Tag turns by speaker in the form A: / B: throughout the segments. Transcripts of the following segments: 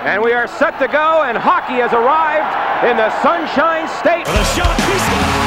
A: And we are set to go, and hockey has arrived in the Sunshine State.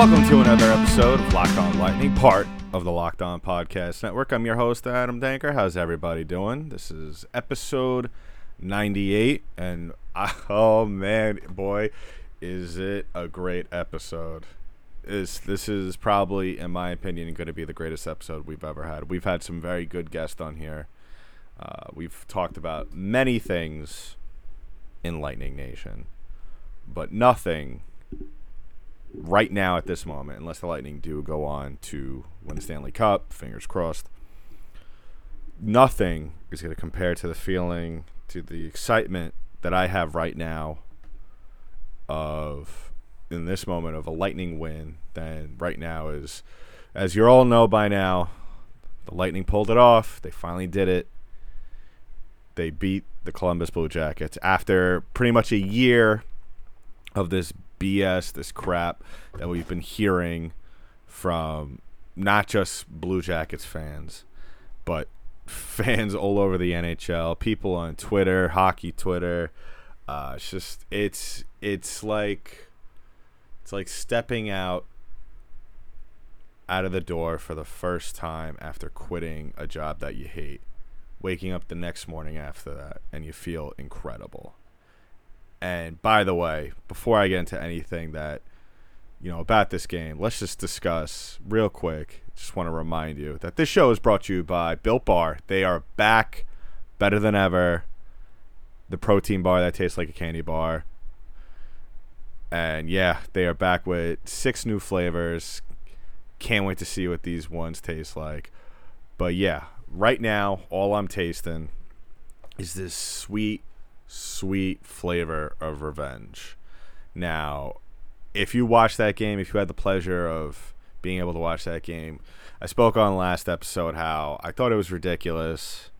B: Welcome to another episode of Locked On Lightning, part of the Locked On Podcast Network. I'm your host, Adam Denker. How's everybody doing? This is episode 98, and oh man, boy, is it a great episode! Is this is probably, in my opinion, going to be the greatest episode we've ever had. We've had some very good guests on here. Uh, we've talked about many things in Lightning Nation, but nothing right now at this moment, unless the Lightning do go on to win the Stanley Cup, fingers crossed, nothing is going to compare to the feeling, to the excitement that I have right now of in this moment of a Lightning win than right now is as you all know by now, the Lightning pulled it off. They finally did it. They beat the Columbus Blue Jackets after pretty much a year of this BS, this crap that we've been hearing from not just Blue Jackets fans, but fans all over the NHL, people on Twitter, hockey Twitter. Uh, it's just it's it's like it's like stepping out out of the door for the first time after quitting a job that you hate, waking up the next morning after that, and you feel incredible. And by the way, before I get into anything that you know about this game, let's just discuss real quick. Just want to remind you that this show is brought to you by Built Bar. They are back, better than ever. The protein bar that tastes like a candy bar. And yeah, they are back with six new flavors. Can't wait to see what these ones taste like. But yeah, right now, all I'm tasting is this sweet, sweet flavor of revenge. Now, if you watched that game, if you had the pleasure of being able to watch that game, I spoke on last episode how I thought it was ridiculous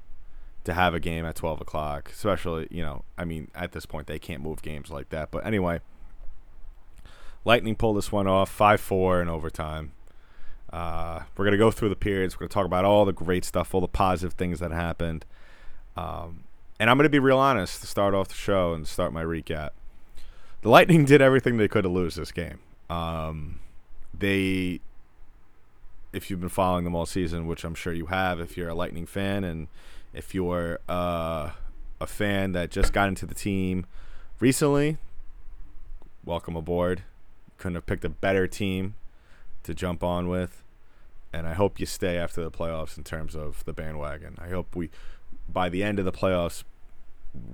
B: to have a game at 12 o'clock, especially, you know, I mean, at this point, they can't move games like that. But anyway, Lightning pulled this one off 5 4 in overtime. Uh, we're going to go through the periods. We're going to talk about all the great stuff, all the positive things that happened. Um, and I'm going to be real honest to start off the show and start my recap. The Lightning did everything they could to lose this game. Um, they, if you've been following them all season, which I'm sure you have, if you're a Lightning fan, and if you're uh, a fan that just got into the team recently, welcome aboard. Couldn't have picked a better team to jump on with. And I hope you stay after the playoffs in terms of the bandwagon. I hope we, by the end of the playoffs,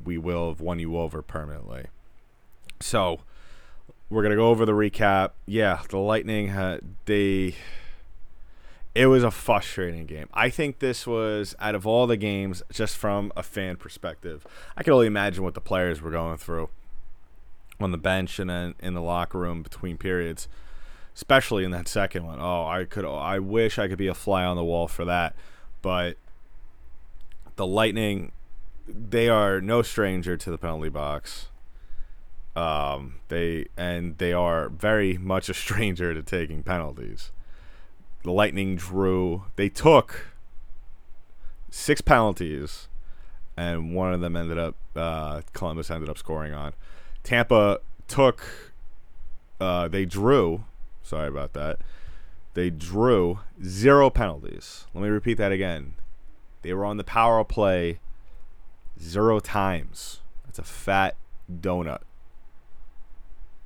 B: we will have won you over permanently. So we're gonna go over the recap. Yeah, the Lightning had they. It was a frustrating game. I think this was out of all the games, just from a fan perspective. I can only imagine what the players were going through on the bench and then in the locker room between periods, especially in that second one. Oh, I could. I wish I could be a fly on the wall for that, but the Lightning, they are no stranger to the penalty box. Um, they and they are very much a stranger to taking penalties. The Lightning drew. They took six penalties, and one of them ended up. Uh, Columbus ended up scoring on. Tampa took. Uh, they drew. Sorry about that. They drew zero penalties. Let me repeat that again. They were on the power play zero times. That's a fat donut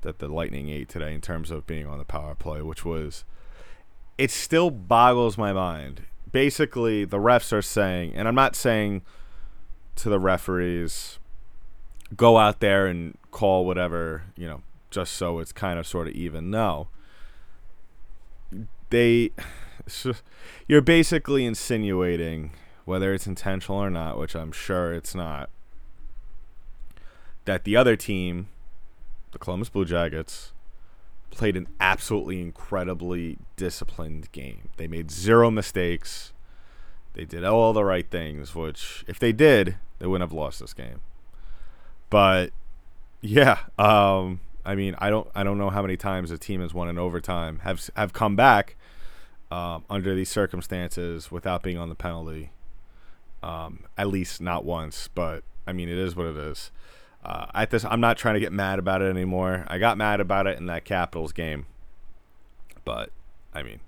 B: that the Lightning ate today in terms of being on the power play, which was it still boggles my mind. Basically, the refs are saying, and I'm not saying to the referees, go out there and call whatever, you know, just so it's kind of sort of even. No. They, you're basically insinuating, whether it's intentional or not, which I'm sure it's not, that the other team the Columbus Blue Jackets played an absolutely incredibly disciplined game. They made zero mistakes. They did all the right things, which if they did, they wouldn't have lost this game. But yeah, um, I mean, I don't, I don't know how many times a team has won in overtime have have come back um, under these circumstances without being on the penalty. Um, at least not once, but I mean, it is what it is. Uh, at this, I'm not trying to get mad about it anymore. I got mad about it in that Capitals game, but I mean,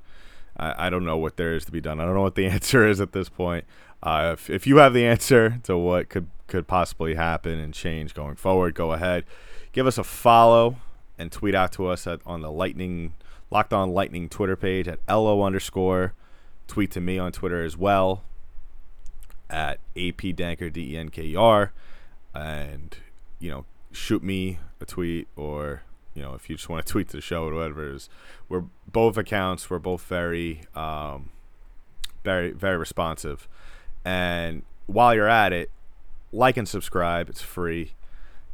B: I, I don't know what there is to be done. I don't know what the answer is at this point. Uh, if, if you have the answer to what could could possibly happen and change going forward, go ahead, give us a follow and tweet out to us at, on the Lightning Locked On Lightning Twitter page at lo underscore. Tweet to me on Twitter as well at apdenker d e n k e r, and you know shoot me a tweet or you know if you just want to tweet to the show or whatever it is. We're both accounts. We're both very um, very very responsive. And while you're at it, like and subscribe. It's free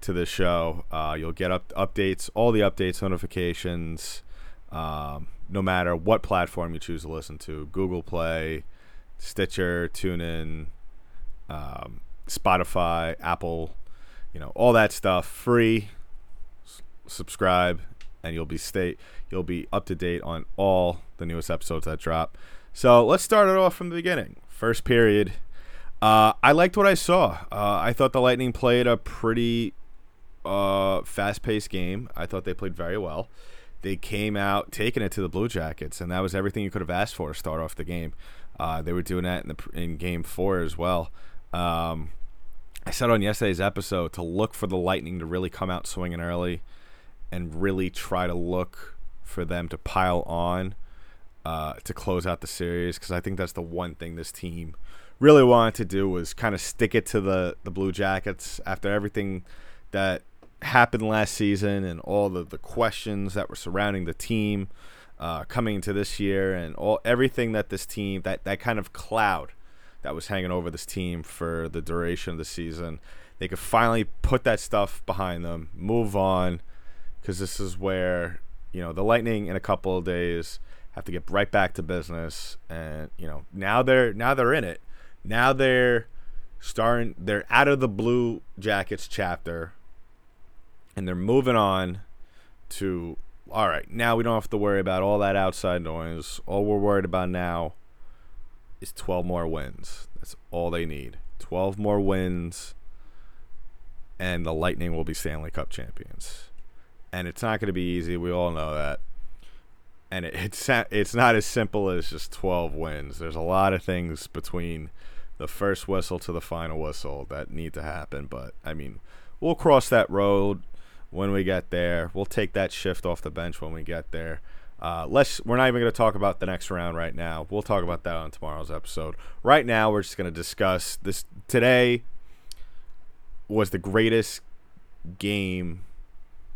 B: to the show. Uh, you'll get up updates, all the updates, notifications, um, no matter what platform you choose to listen to. Google Play, Stitcher, TuneIn, um, Spotify, Apple, you know, all that stuff free. S- subscribe, and you'll be stay you'll be up to date on all the newest episodes that drop. So let's start it off from the beginning. First period. Uh, I liked what I saw. Uh, I thought the Lightning played a pretty uh, fast-paced game. I thought they played very well. They came out taking it to the Blue Jackets, and that was everything you could have asked for to start off the game. Uh, they were doing that in the in Game Four as well. Um, I said on yesterday's episode to look for the Lightning to really come out swinging early, and really try to look for them to pile on uh, to close out the series because I think that's the one thing this team really wanted to do was kind of stick it to the the Blue Jackets after everything that happened last season and all the, the questions that were surrounding the team uh, coming into this year and all everything that this team that that kind of cloud that was hanging over this team for the duration of the season. They could finally put that stuff behind them move on because this is where you know the lightning in a couple of days have to get right back to business and you know now they're now they're in it. Now they're starting they're out of the blue jackets chapter and they're moving on to all right now we don't have to worry about all that outside noise. All we're worried about now is 12 more wins. That's all they need. 12 more wins and the lightning will be stanley cup champions. And it's not going to be easy. We all know that. And it, it's it's not as simple as just 12 wins. There's a lot of things between the first whistle to the final whistle that need to happen but i mean we'll cross that road when we get there. We'll take that shift off the bench when we get there. Uh, let's. We're not even going to talk about the next round right now. We'll talk about that on tomorrow's episode. Right now, we're just going to discuss this. Today was the greatest game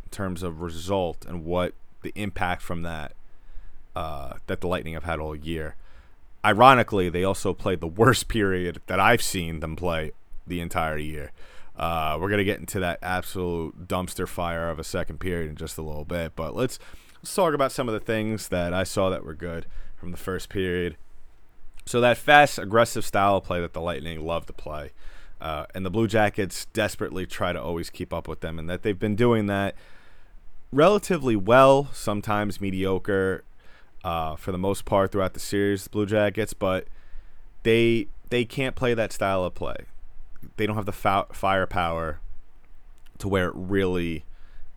B: in terms of result and what the impact from that uh, that the Lightning have had all year. Ironically, they also played the worst period that I've seen them play the entire year. Uh, we're gonna get into that absolute dumpster fire of a second period in just a little bit, but let's let's talk about some of the things that I saw that were good from the first period. So that fast, aggressive style of play that the Lightning love to play, uh, and the Blue Jackets desperately try to always keep up with them, and that they've been doing that relatively well, sometimes mediocre, uh, for the most part throughout the series. The Blue Jackets, but they they can't play that style of play they don't have the fa- firepower to where it really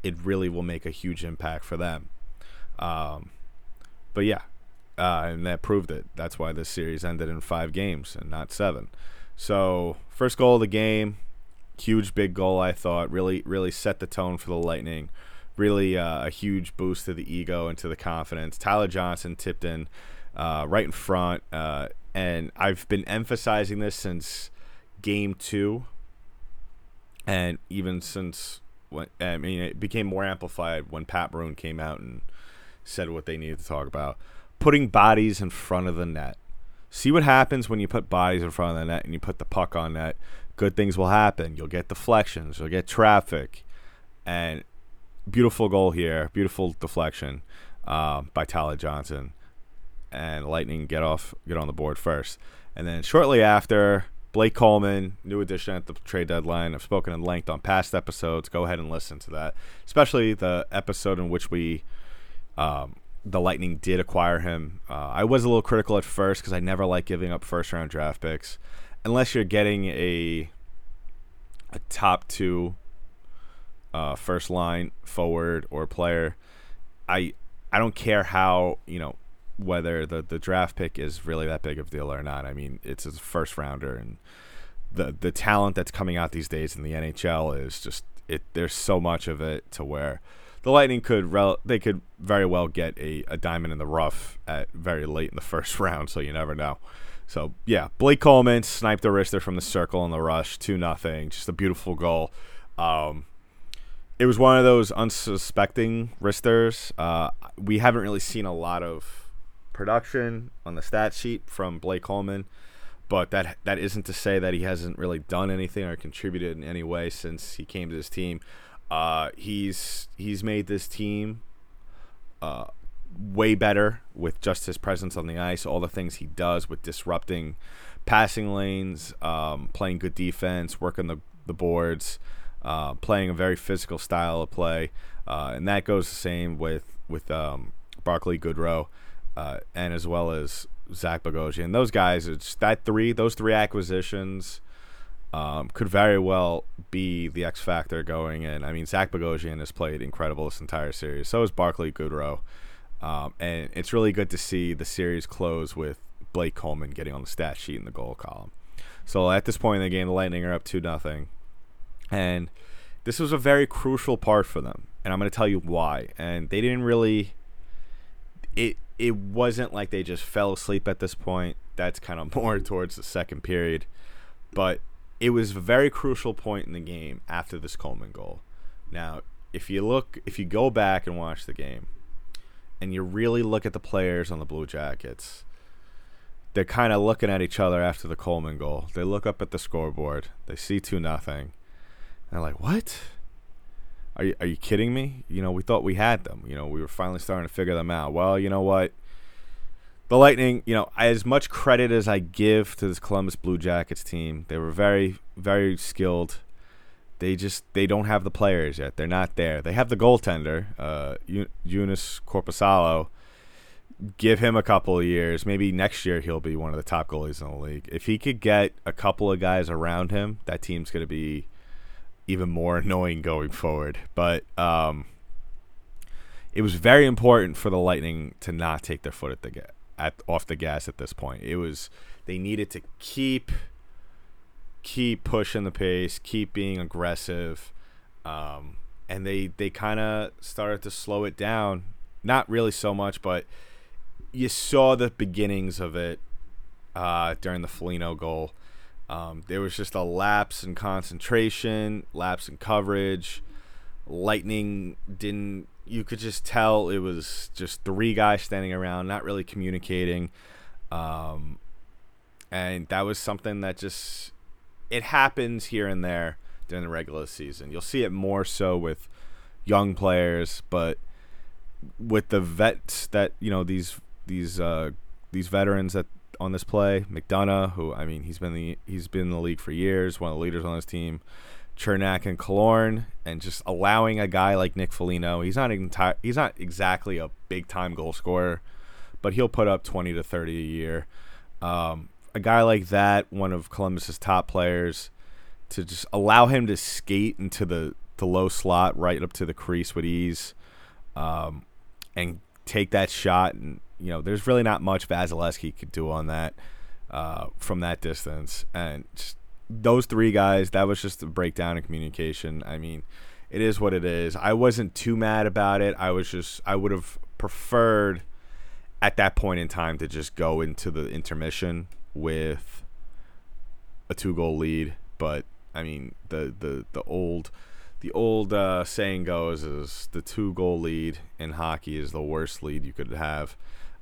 B: it really will make a huge impact for them. Um, but yeah, uh, and that proved it. That's why this series ended in five games and not seven. So first goal of the game, huge big goal. I thought really really set the tone for the Lightning. Really uh, a huge boost to the ego and to the confidence. Tyler Johnson tipped in uh, right in front, uh, and I've been emphasizing this since game two, and even since when I mean it became more amplified when Pat Maroon came out and said what they needed to talk about. Putting bodies in front of the net. See what happens when you put bodies in front of the net and you put the puck on net. Good things will happen. You'll get deflections. You'll get traffic, and beautiful goal here, beautiful deflection uh, by Tyler Johnson, and Lightning get off, get on the board first, and then shortly after, Blake Coleman, new addition at the trade deadline. I've spoken in length on past episodes. Go ahead and listen to that, especially the episode in which we. Um, the Lightning did acquire him. Uh, I was a little critical at first because I never like giving up first round draft picks, unless you're getting a a top two uh, first line forward or player. I I don't care how you know whether the the draft pick is really that big of a deal or not. I mean, it's a first rounder, and the the talent that's coming out these days in the NHL is just it. There's so much of it to where the Lightning could rel- they could very well get a, a diamond in the rough at very late in the first round. So you never know. So yeah, Blake Coleman sniped the wrister from the circle in the rush, two nothing. Just a beautiful goal. Um, it was one of those unsuspecting wristers. Uh, we haven't really seen a lot of production on the stat sheet from Blake Coleman, but that that isn't to say that he hasn't really done anything or contributed in any way since he came to this team. Uh, he's he's made this team uh, way better with just his presence on the ice, all the things he does with disrupting passing lanes, um, playing good defense, working the, the boards, uh, playing a very physical style of play. Uh, and that goes the same with, with um, Barclay Goodrow uh, and as well as Zach Bogosian. Those guys, it's that three, those three acquisitions um, could very well be the X factor going in. I mean, Zach Bogosian has played incredible this entire series. So has Barclay Goodrow. Um, and it's really good to see the series close with Blake Coleman getting on the stat sheet in the goal column. So at this point in the game, the Lightning are up two nothing, and this was a very crucial part for them. And I'm going to tell you why. And they didn't really. It it wasn't like they just fell asleep at this point. That's kind of more towards the second period, but it was a very crucial point in the game after this Coleman goal. Now, if you look, if you go back and watch the game, and you really look at the players on the Blue Jackets, they're kind of looking at each other after the Coleman goal. They look up at the scoreboard. They see two nothing. They're like, "What? Are you are you kidding me? You know, we thought we had them. You know, we were finally starting to figure them out. Well, you know what? The Lightning, you know, as much credit as I give to this Columbus Blue Jackets team, they were very very skilled they just they don't have the players yet. They're not there. They have the goaltender, uh, Joonas Korpisalo. Give him a couple of years. Maybe next year he'll be one of the top goalies in the league. If he could get a couple of guys around him, that team's going to be even more annoying going forward. But um, it was very important for the Lightning to not take their foot at the at off the gas at this point. It was they needed to keep keep pushing the pace, keep being aggressive, um, and they they kind of started to slow it down. Not really so much, but you saw the beginnings of it uh, during the Foligno goal. Um, there was just a lapse in concentration, lapse in coverage. Lightning didn't. You could just tell it was just three guys standing around, not really communicating. Um, and that was something that just it happens here and there during the regular season. You'll see it more so with young players, but with the vets that you know these these uh, these veterans that on this play, McDonagh, who I mean he's been the he's been in the league for years, one of the leaders on his team. Cernak and Killorn, and just allowing a guy like Nick Foligno, he's not enti- he's not exactly a big time goal scorer, but he'll put up twenty to thirty a year. Um, a guy like that, one of Columbus's top players, to just allow him to skate into the, the low slot right up to the crease with ease, um, and take that shot. And you know, there's really not much Vasilevskiy could do on that uh, from that distance. And those three guys, that was just a breakdown in communication. I mean, it is what it is. I wasn't too mad about it. I was just, I would have preferred at that point in time to just go into the intermission with a two goal lead, but I mean the the the old the old uh, saying goes is the two goal lead in hockey is the worst lead you could have,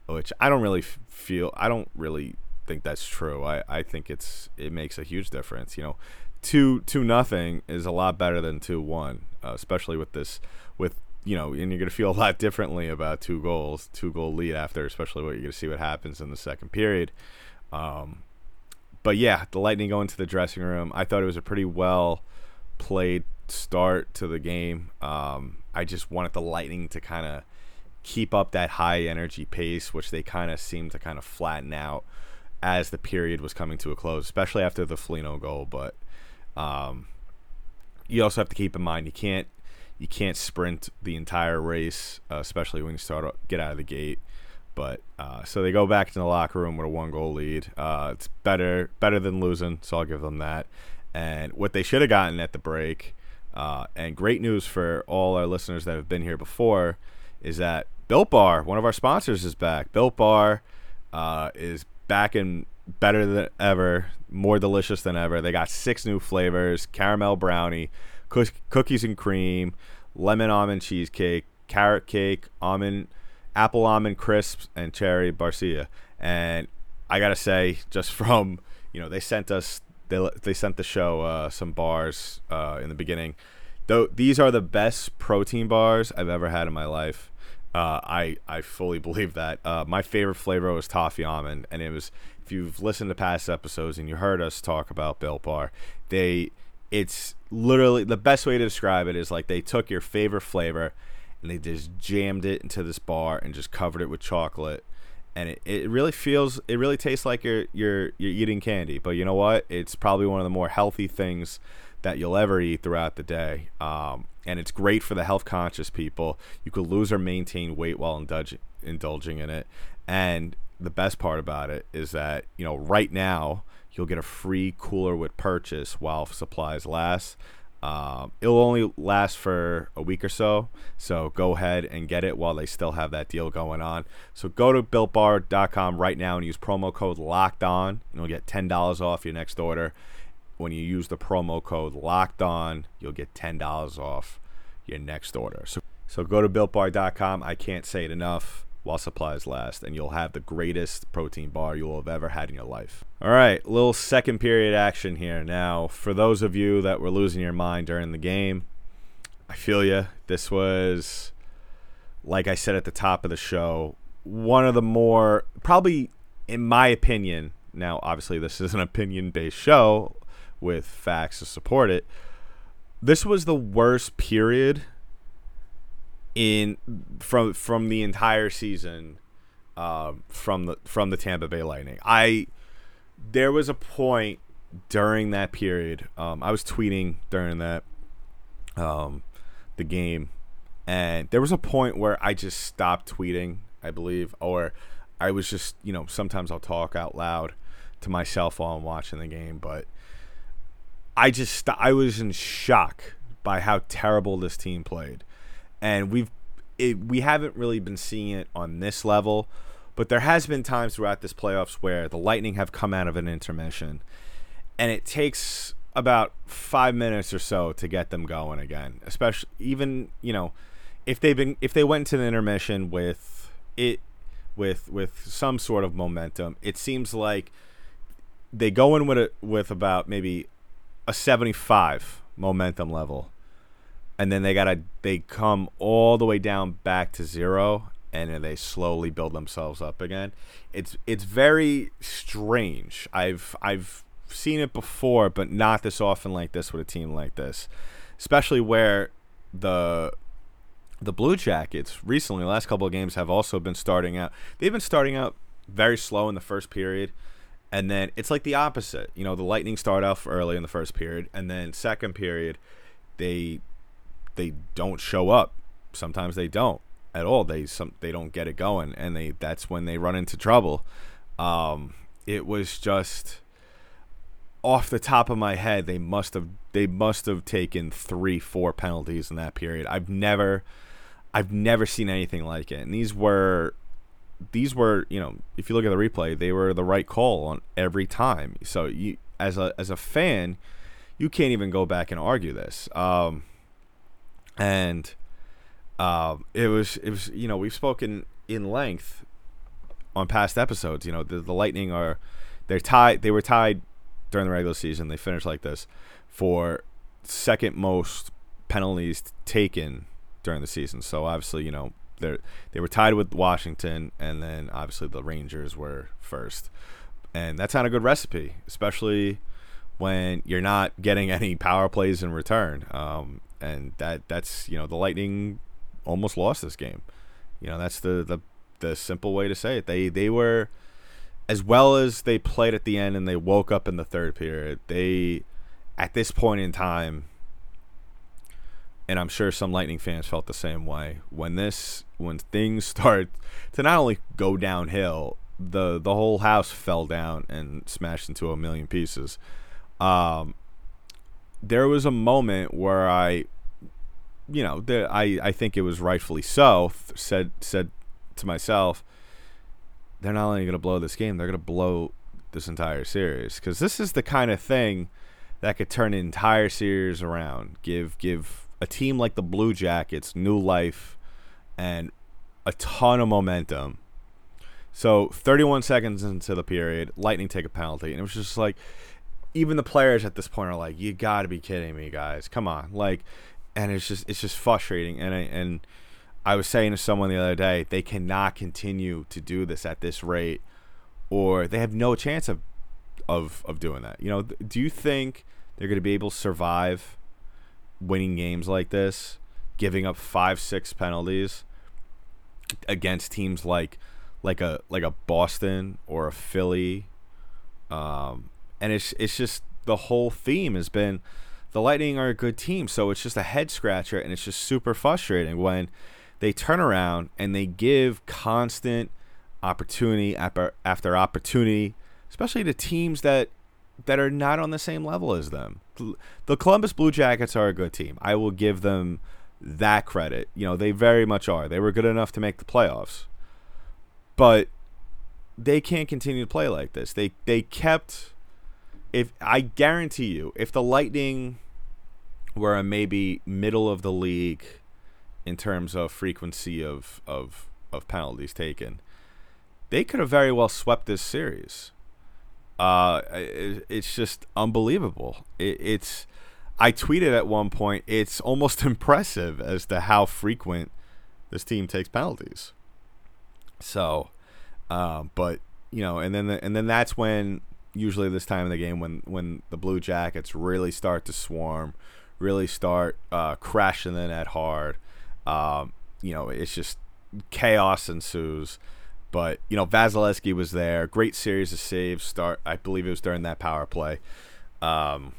B: which I don't really feel I don't really think that's true. I, I think it's it makes a huge difference. You know, two two nothing is a lot better than two one, uh, especially with this with you know, and you're going to feel a lot differently about two goals, two goal lead after, especially what you're going to see what happens in the second period. Um, but yeah, the Lightning go into the dressing room. I thought it was a pretty well played start to the game. Um, I just wanted the Lightning to kind of keep up that high energy pace, which they kind of seem to kind of flatten out as the period was coming to a close, especially after the Foligno goal. But um, you also have to keep in mind you can't you can't sprint the entire race, uh, especially when you start get out of the gate. But uh, so they go back to the locker room with a one goal lead. Uh, it's better better than losing, so I'll give them that. And what they should have gotten at the break, uh, and great news for all our listeners that have been here before, is that Built Bar, one of our sponsors, is back. Built Bar uh, is back and better than ever, more delicious than ever. They got six new flavors: caramel brownie, cookies and cream, lemon almond cheesecake, carrot cake, almond apple almond crisps, and cherry barcia. And I gotta say, just from you know, they sent us they they sent the show uh, some bars uh, in the beginning. Though these are the best protein bars I've ever had in my life. Uh, I I fully believe that. Uh, my favorite flavor was toffee almond, and it was if you've listened to past episodes and you heard us talk about Built Bar, they it's literally the best way to describe it is like they took your favorite flavor and they just jammed it into this bar and just covered it with chocolate. And it, it really feels it really tastes like you're you're you're eating candy. But you know what? It's probably one of the more healthy things that you'll ever eat throughout the day. Um, and it's great for the health conscious people. You could lose or maintain weight while indulging indulging in it. And the best part about it is that you know right now you'll get a free cooler with purchase while supplies last. Um, it'll only last for a week or so, so go ahead and get it while they still have that deal going on. So go to builtbar.com right now and use promo code Locked On, and you'll get ten dollars off your next order. When you use the promo code Locked On, you'll get ten dollars off your next order. So so go to builtbar.com. I can't say it enough while supplies last, and you'll have the greatest protein bar you'll have ever had in your life. All right, little second period action here. Now, for those of you that were losing your mind during the game, I feel you. This was, like I said at the top of the show, one of the more, probably in my opinion, now obviously this is an opinion based show with facts to support it. This was the worst period in from from the entire season uh, from the from the Tampa Bay Lightning. I there was a point during that period. Um, I was tweeting during that um, the game, and there was a point where I just stopped tweeting. I believe, or I was just you know sometimes I'll talk out loud to myself while I'm watching the game, but I just I was in shock by how terrible this team played and we've it, we haven't really been seeing it on this level, but there has been times throughout this playoffs where the Lightning have come out of an intermission, and it takes about five minutes or so to get them going again. Especially even you know if they've been if they went to the intermission with it with with some sort of momentum, it seems like they go in with a, with about maybe a 75 momentum level. And then they gotta they come all the way down back to zero and then they slowly build themselves up again. It's it's very strange. I've i've seen it before but not this often like this with a team like this. Especially where the the blue jackets recently last couple of games have also been starting out. They've been starting out very slow in the first period and then it's like the opposite you know the lightning start off early in the first period and then second period they they don't show up. Sometimes they don't at all. They some they don't get it going, and they that's when they run into trouble. Um, it was just off the top of my head. They must have they must have taken three four penalties in that period. I've never I've never seen anything like it, and these were these were you know if you look at the replay, they were the right call on every time. So you as a as a fan, you can't even go back and argue this. Um, and um, it was it was you know we've spoken in length on past episodes. You know the the Lightning are they're tied. They were tied during the regular season. They finished like this for second most penalties taken during the season. So obviously, you know, they they were tied with Washington, and then obviously the Rangers were first, and that's not a good recipe, especially when you're not getting any power plays in return. Um, and that that's you know the Lightning almost lost this game. You know that's the the the simple way to say it. They they were as well as they played at the end and they woke up in the third period. They at this point in time and I'm sure some Lightning fans felt the same way. When this when things start to not only go downhill, the the whole house fell down and smashed into a million pieces. Um, there was a moment where I, you know, I I think it was rightfully so. Said said to myself, they're not only going to blow this game, they're going to blow this entire series because this is the kind of thing that could turn an entire series around. Give give a team like the Blue Jackets new life and a ton of momentum. So 31 seconds into the period, Lightning take a penalty, and it was just like, even the players at this point are like, "You got to be kidding me, guys! Come on!" Like, and it's just it's just frustrating. And I, and I was saying to someone the other day, they cannot continue to do this at this rate, or they have no chance of of of doing that. You know, do you think they're going to be able to survive winning games like this, giving up five, six penalties against teams like like a like a Boston or a Philly, um, and it's it's just the whole theme has been the Lightning are a good team, so it's just a head scratcher, and it's just super frustrating when they turn around and they give constant opportunity after, after opportunity, especially to teams that that are not on the same level as them. The Columbus Blue Jackets are a good team. I will give them that credit. You know, they very much are. They were good enough to make the playoffs. But they can't continue to play like this. They they kept if I guarantee you, if the Lightning were a maybe middle of the league in terms of frequency of of of penalties taken, they could have very well swept this series. Uh, it, it's just unbelievable. It, it's I tweeted at one point. It's almost impressive as to how frequent this team takes penalties. So, uh, but you know, and then the, and then that's when usually this time of the game when when the Blue Jackets really start to swarm, really start uh, crashing the net hard. Um, you know, it's just chaos ensues. But you know, Vasilevskiy was there. Great series of saves. Start, I believe it was during that power play. Um,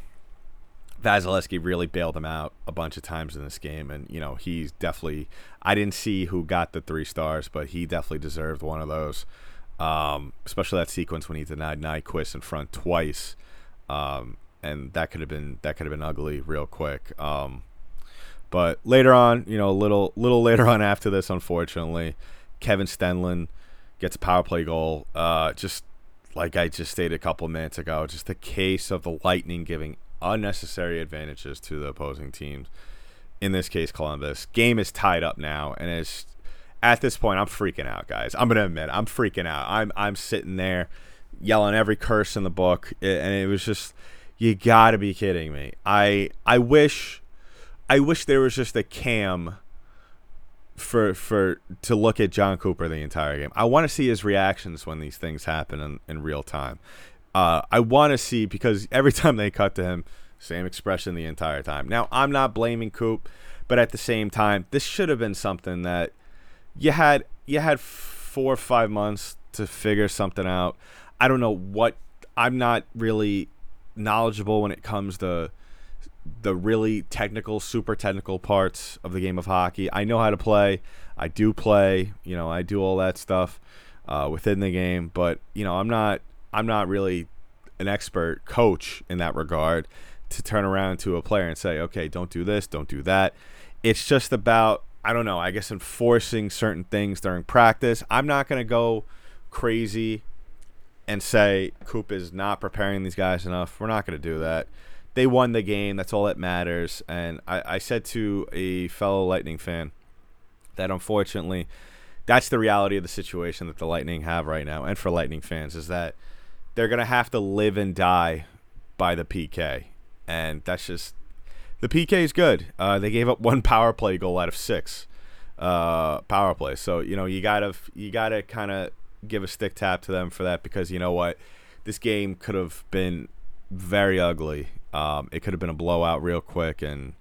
B: Vasilevskiy really bailed him out a bunch of times in this game, and you know he's definitely. I didn't see who got the three stars, but he definitely deserved one of those. Um, especially that sequence when he denied Nyquist in front twice, um, and that could have been that could have been ugly real quick. Um, but later on, you know, a little little later on after this, unfortunately, Kevin Stenlund gets a power play goal. Uh, just like I just stated a couple minutes ago, just a case of the Lightning giving unnecessary advantages to the opposing teams. In this case, Columbus. Game is tied up now, and it's at this point I'm freaking out, guys. I'm gonna admit I'm freaking out. I'm I'm sitting there yelling every curse in the book, and it was just you got to be kidding me. I I wish I wish there was just a cam for for to look at Jon Cooper the entire game. I want to see his reactions when these things happen in, in real time. Uh, I want to see because every time they cut to him, same expression the entire time. Now I'm not blaming Coop, but at the same time, this should have been something that you had you had four or five months to figure something out. I don't know what I'm not really knowledgeable when it comes to the really technical, super technical parts of the game of hockey. I know how to play. I do play. You know, I do all that stuff uh, within the game. But you know, I'm not. I'm not really an expert coach in that regard to turn around to a player and say, okay, don't do this, don't do that. It's just about I don't know. I guess enforcing certain things during practice. I'm not going to go crazy and say Coop is not preparing these guys enough. We're not going to do that they won the game. That's all that matters. And I, I said to a fellow Lightning fan that unfortunately, that's the reality of the situation that the Lightning have right now, and for Lightning fans, is that they're gonna have to live and die by the PK, and that's just the PK is good. Uh, they gave up one power play goal out of six uh, power play. So you know you gotta you gotta kind of give a stick tap to them for that because you know what, this game could have been very ugly. Um, it could have been a blowout real quick and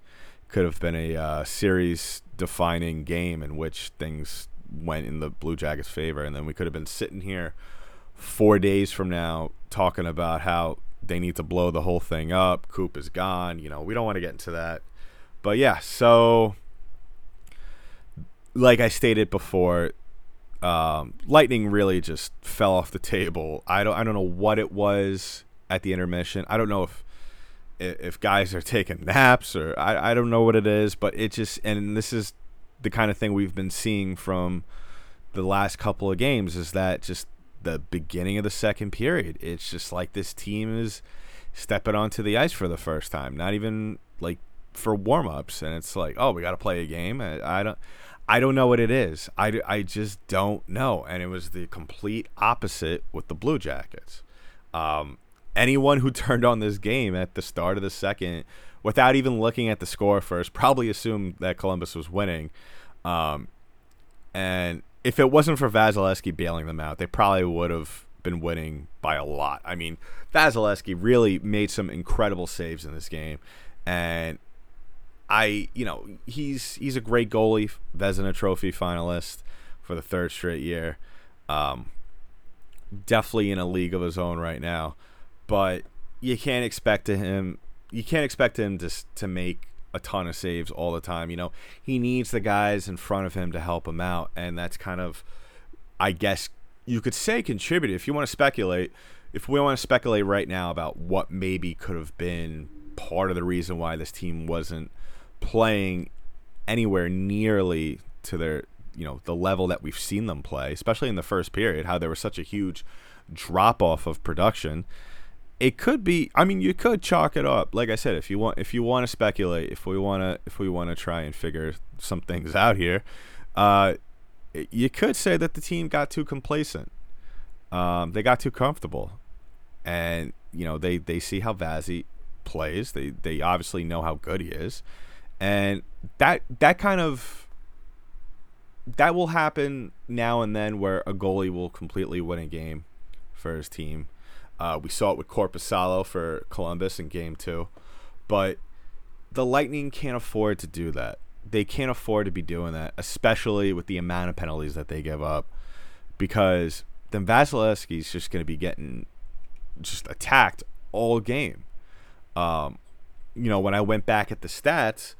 B: could have been a uh, series defining game in which things went in the Blue Jackets' favor, and then we could have been sitting here four days from now talking about how they need to blow the whole thing up. Coop is gone. You know, we don't want to get into that. But yeah, so like I stated before, um, Lightning really just fell off the table. I don't I don't know what it was at the intermission. I don't know if if guys are taking naps or I, I don't know what it is, but it just and this is the kind of thing we've been seeing from the last couple of games is that just the beginning of the second period. It's just like this team is stepping onto the ice for the first time, not even like for warm ups, and it's like, oh, we got to play a game. I, I don't. I don't know what it is. I, I just don't know. And it was the complete opposite with the Blue Jackets. Um, anyone who turned on this game at the start of the second, without even looking at the score first, probably assumed that Columbus was winning. Um, and if it wasn't for Vasilevskiy bailing them out, they probably would have been winning by a lot. I mean, Vasilevskiy really made some incredible saves in this game, and I, you know, he's he's a great goalie, Vezina Trophy finalist for the third straight year. Um, definitely in a league of his own right now, but you can't expect to him. You can't expect him to to make a ton of saves all the time. You know, he needs the guys in front of him to help him out, and that's kind of, I guess, you could say contributed. If you want to speculate, if we want to speculate right now about what maybe could have been part of the reason why this team wasn't playing anywhere nearly to their you know the level that we've seen them play, especially in the first period, how there was such a huge drop off of production. It could be. I mean, you could chalk it up. Like I said, if you want, if you want to speculate, if we want to, if we want to try and figure some things out here, uh, you could say that the team got too complacent. Um, they got too comfortable, and you know they they see how Vazzy plays. They they obviously know how good he is, and that that kind of that will happen now and then where a goalie will completely win a game for his team. Uh, we saw it with Korpisalo for Columbus in game two, but the Lightning can't afford to do that. They can't afford to be doing that, especially with the amount of penalties that they give up, because then Vasilevskiy's just going to be getting just attacked all game. Um, you know, when I went back at the stats,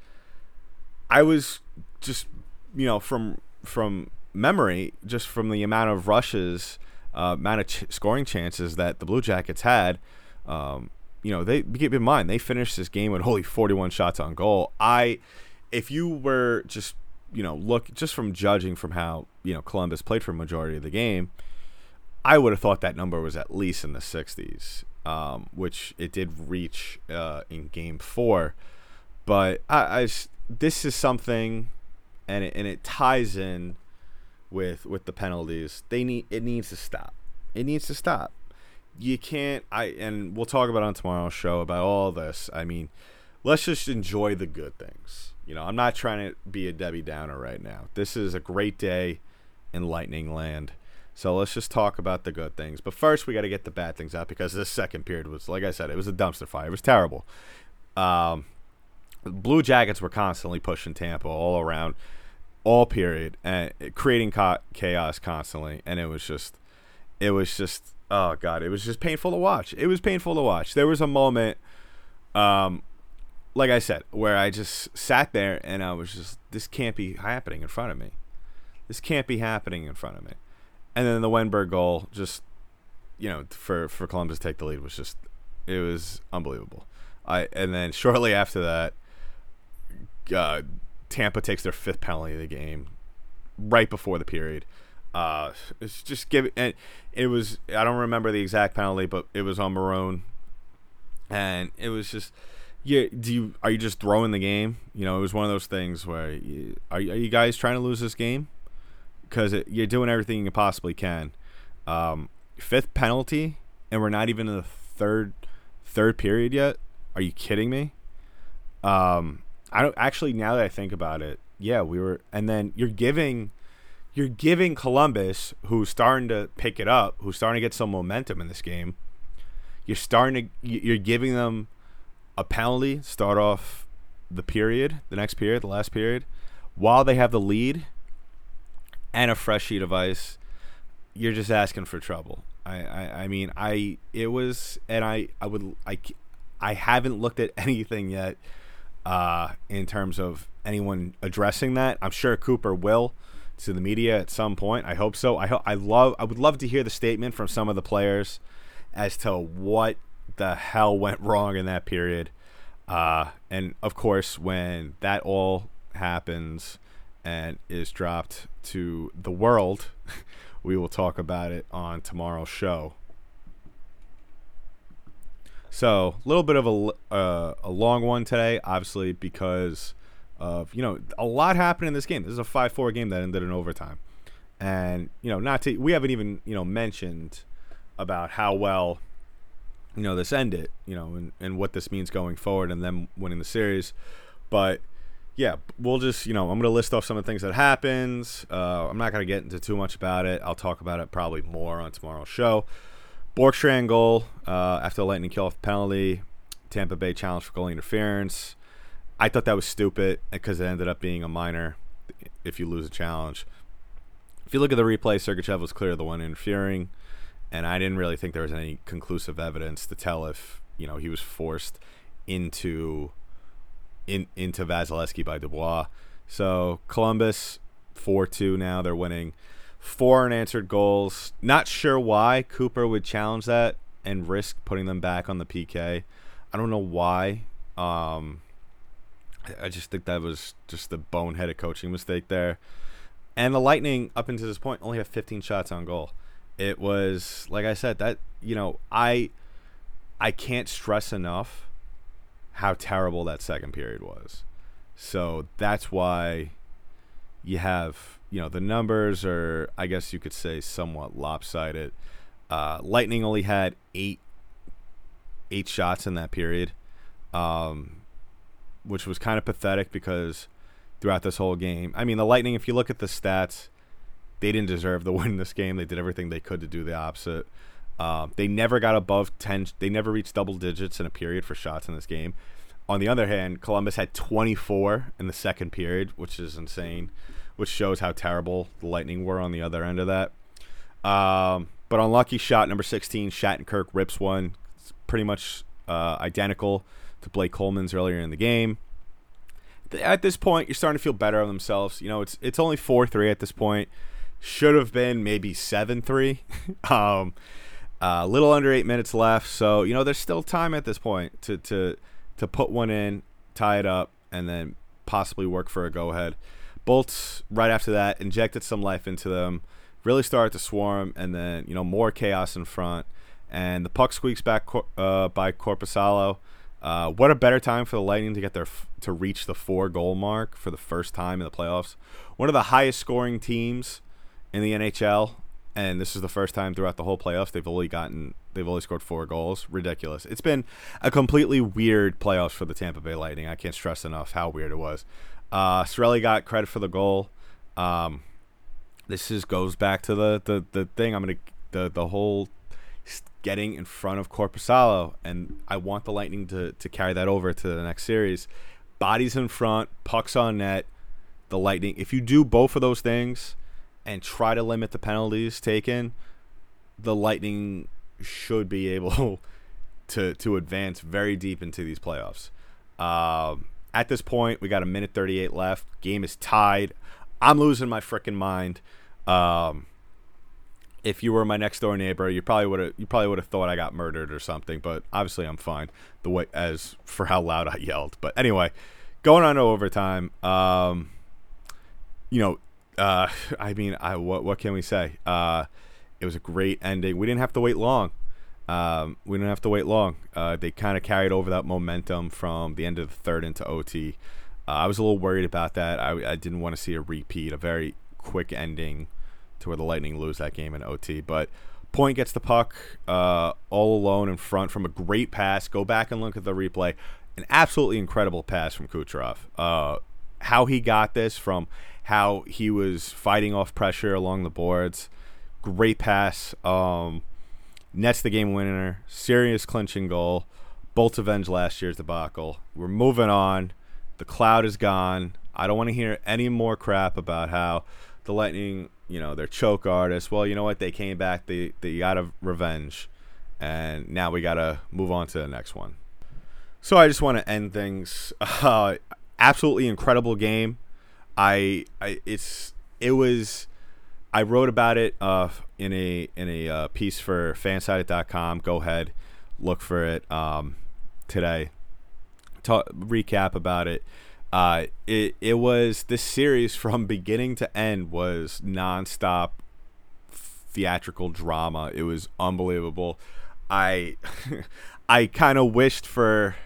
B: I was just you know from from memory, just from the amount of rushes, uh, amount of ch- scoring chances that the Blue Jackets had. Um, you know, they keep in mind they finished this game with only 41 shots on goal. I, if you were just you know look just from judging from how you know Columbus played for a majority of the game, I would have thought that number was at least in the 60s, um, which it did reach uh, in Game Four. But I, I this is something, and it, and it ties in with with the penalties. They need it needs to stop. It needs to stop. You can't. I and we'll talk about on tomorrow's show about all this. I mean, let's just enjoy the good things. You know, I'm not trying to be a Debbie Downer right now. This is a great day in Lightning Land. So let's just talk about the good things. But first, we got to get the bad things out because this second period was, like I said, it was a dumpster fire. It was terrible. Um, Blue Jackets were constantly pushing Tampa all around, all period, and creating chaos constantly. And it was just, it was just, oh god, it was just painful to watch. It was painful to watch. There was a moment, um, like I said, where I just sat there and I was just, this can't be happening in front of me. This can't be happening in front of me. And then the Wennberg goal, just, you know, for for Columbus to take the lead was just, it was unbelievable. I and then shortly after that uh, Tampa takes their fifth penalty of the game right before the period. Uh, it's just give and it was I don't remember the exact penalty, but it was on Maroon, and it was just yeah. Do you are you just throwing the game? You know, it was one of those things where you, are are you guys trying to lose this game because you're doing everything you possibly can. Um, fifth penalty, and we're not even in the third third period yet. Are you kidding me? Um, I don't actually now that I think about it, yeah, we were, and then you're giving, you're giving Columbus, who's starting to pick it up, who's starting to get some momentum in this game. You're starting to, you- you're giving them a penalty start off the period, the next period, the last period, while they have the lead, and a fresh sheet of ice. You're just asking for trouble. I, I, I mean, I it was, and I, I would, I I haven't looked at anything yet uh, in terms of anyone addressing that. I'm sure Cooper will to the media at some point. I hope so. I I love. I would love to hear the statement from some of the players as to what the hell went wrong in that period. Uh, and of course, when that all happens and is dropped to the world, we will talk about it on tomorrow's show. So, a little bit of a uh, a long one today, obviously because of you know a lot happened in this game. This is a five four game that ended in overtime, and you know not to we haven't even you know mentioned about how well you know this ended, you know, and, and what this means going forward, and them winning the series. But yeah, we'll just you know I'm gonna list off some of the things that happens. Uh, I'm not gonna get into too much about it. I'll talk about it probably more on tomorrow's show. Bjorkstrand goal uh, after the Lightning kill off penalty. Tampa Bay challenge for goal interference. I thought that was stupid because it ended up being a minor if you lose a challenge. If you look at the replay, Sergachev was clear the one interfering, and I didn't really think there was any conclusive evidence to tell if you know he was forced into in into Vasilevskiy by Dubois. So Columbus four two now they're winning four unanswered goals. Not sure why Cooper would challenge that and risk putting them back on the PK. I don't know why. Um, I- just think that was just the boneheaded coaching mistake there. And the Lightning, up until this point, only have 15 shots on goal. It was like I said that you know I I can't stress enough how terrible that second period was. So that's why you have you know the numbers are I guess you could say somewhat lopsided. Uh, Lightning only had eight eight shots in that period, um, which was kind of pathetic because throughout this whole game, I mean the Lightning. If you look at the stats, they didn't deserve the win in this game. They did everything they could to do the opposite. Um, they never got above ten. They never reached double digits in a period for shots in this game. On the other hand, Columbus had 24 in the second period, which is insane, which shows how terrible the Lightning were on the other end of that. Um, but unlucky shot number 16, Shattenkirk rips one. It's pretty much uh, identical to Blake Coleman's earlier in the game. At this point, you're starting to feel better of themselves. You know, it's it's only 4 3 at this point. Should have been maybe 7 3. um, a little under eight minutes left, so you know there's still time at this point to to to put one in, tie it up, and then possibly work for a go ahead. Bolts right after that injected some life into them, really started to swarm, and then you know more chaos in front, and the puck squeaks back uh, by Korpisalo. Uh, what a better time for the Lightning to get their f- to reach the four goal mark for the first time in the playoffs. One of the highest scoring teams in the NHL, and this is the first time throughout the whole playoffs they've only gotten they've only scored four goals. Ridiculous. It's been a completely weird playoffs for the Tampa Bay Lightning. I can't stress enough how weird it was. Uh, Cirelli got credit for the goal. Um, this is goes back to the the, the thing. I'm gonna the the whole getting in front of Korpisalo, and I want the Lightning to to carry that over to the next series. Bodies in front, pucks on net. The Lightning. If you do both of those things and try to limit the penalties taken, the Lightning should be able to to advance very deep into these playoffs. Um, at this point, we got a minute 38 left. Game is tied. I'm losing my freaking mind. Um, if you were my next door neighbor, you probably would have you probably would have thought I got murdered or something. But obviously, I'm fine. The way as for how loud I yelled. But anyway, going on to overtime. Um, you know, uh, I mean, I what what can we say? Uh, it was a great ending. We didn't have to wait long. Um, we didn't have to wait long. Uh, they kind of carried over that momentum from the end of the third into OT. Uh, I was a little worried about that. I, I didn't want to see a repeat, a very quick ending to where the Lightning lose that game in OT. But Point gets the puck uh, all alone in front from a great pass. Go back and look at the replay. an absolutely incredible pass from Kucherov. Uh, how he got this from how he was fighting off pressure along the boards. Great pass. Um, nets the game winner. Serious clinching goal. Bolts avenge last year's debacle. We're moving on. The cloud is gone. I don't want to hear any more crap about how the Lightning, you know, they're choke artists. Well, you know what? They came back. They they got a revenge, and now we got to move on to the next one. So I just want to end things. Uh, absolutely incredible game. I, I it's it was. I wrote about it uh, in a in a uh, piece for fansided.com. Go ahead, look for it um, today. Talk, recap about it. Uh, it it was this series from beginning to end was nonstop theatrical drama. It was unbelievable. I I kind of wished for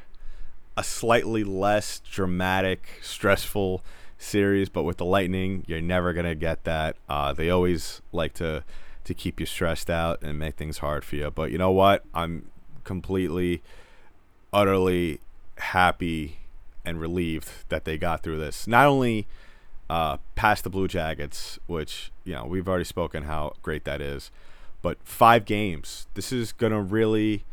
B: a slightly less dramatic, stressful series, but with the Lightning, you're never gonna get that. Uh, they always like to to keep you stressed out and make things hard for you. But you know what? I'm completely, utterly happy and relieved that they got through this. Not only uh, past the Blue Jackets, which you know we've already spoken how great that is, but five games. This is gonna really,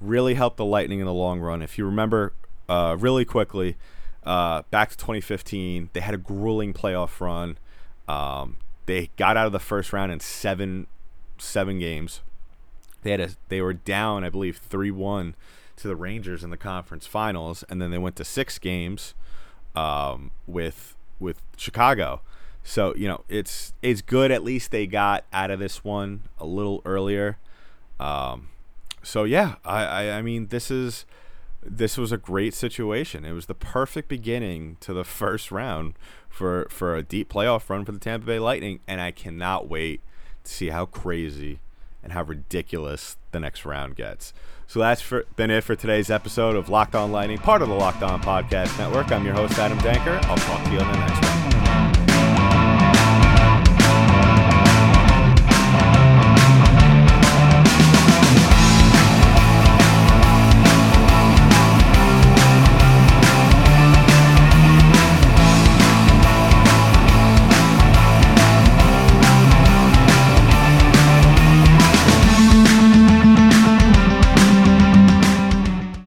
B: really help the Lightning in the long run. If you remember, uh, really quickly, uh, back to 2015, they had a grueling playoff run. Um, they got out of the first round in seven, seven games. They had a, they were down, I believe, three one to the Rangers in the conference finals, and then they went to six games um, with with Chicago. So you know it's it's good. At least they got out of this one a little earlier. Um, so yeah, I, I I mean this is this was a great situation. It was the perfect beginning to the first round for for a deep playoff run for the Tampa Bay Lightning, and I cannot wait to see how crazy and how ridiculous the next round gets. So that's for, been it for today's episode of Locked On Lightning, part of the Locked On Podcast Network. I'm your host Adam Denker. I'll talk to you on the next one.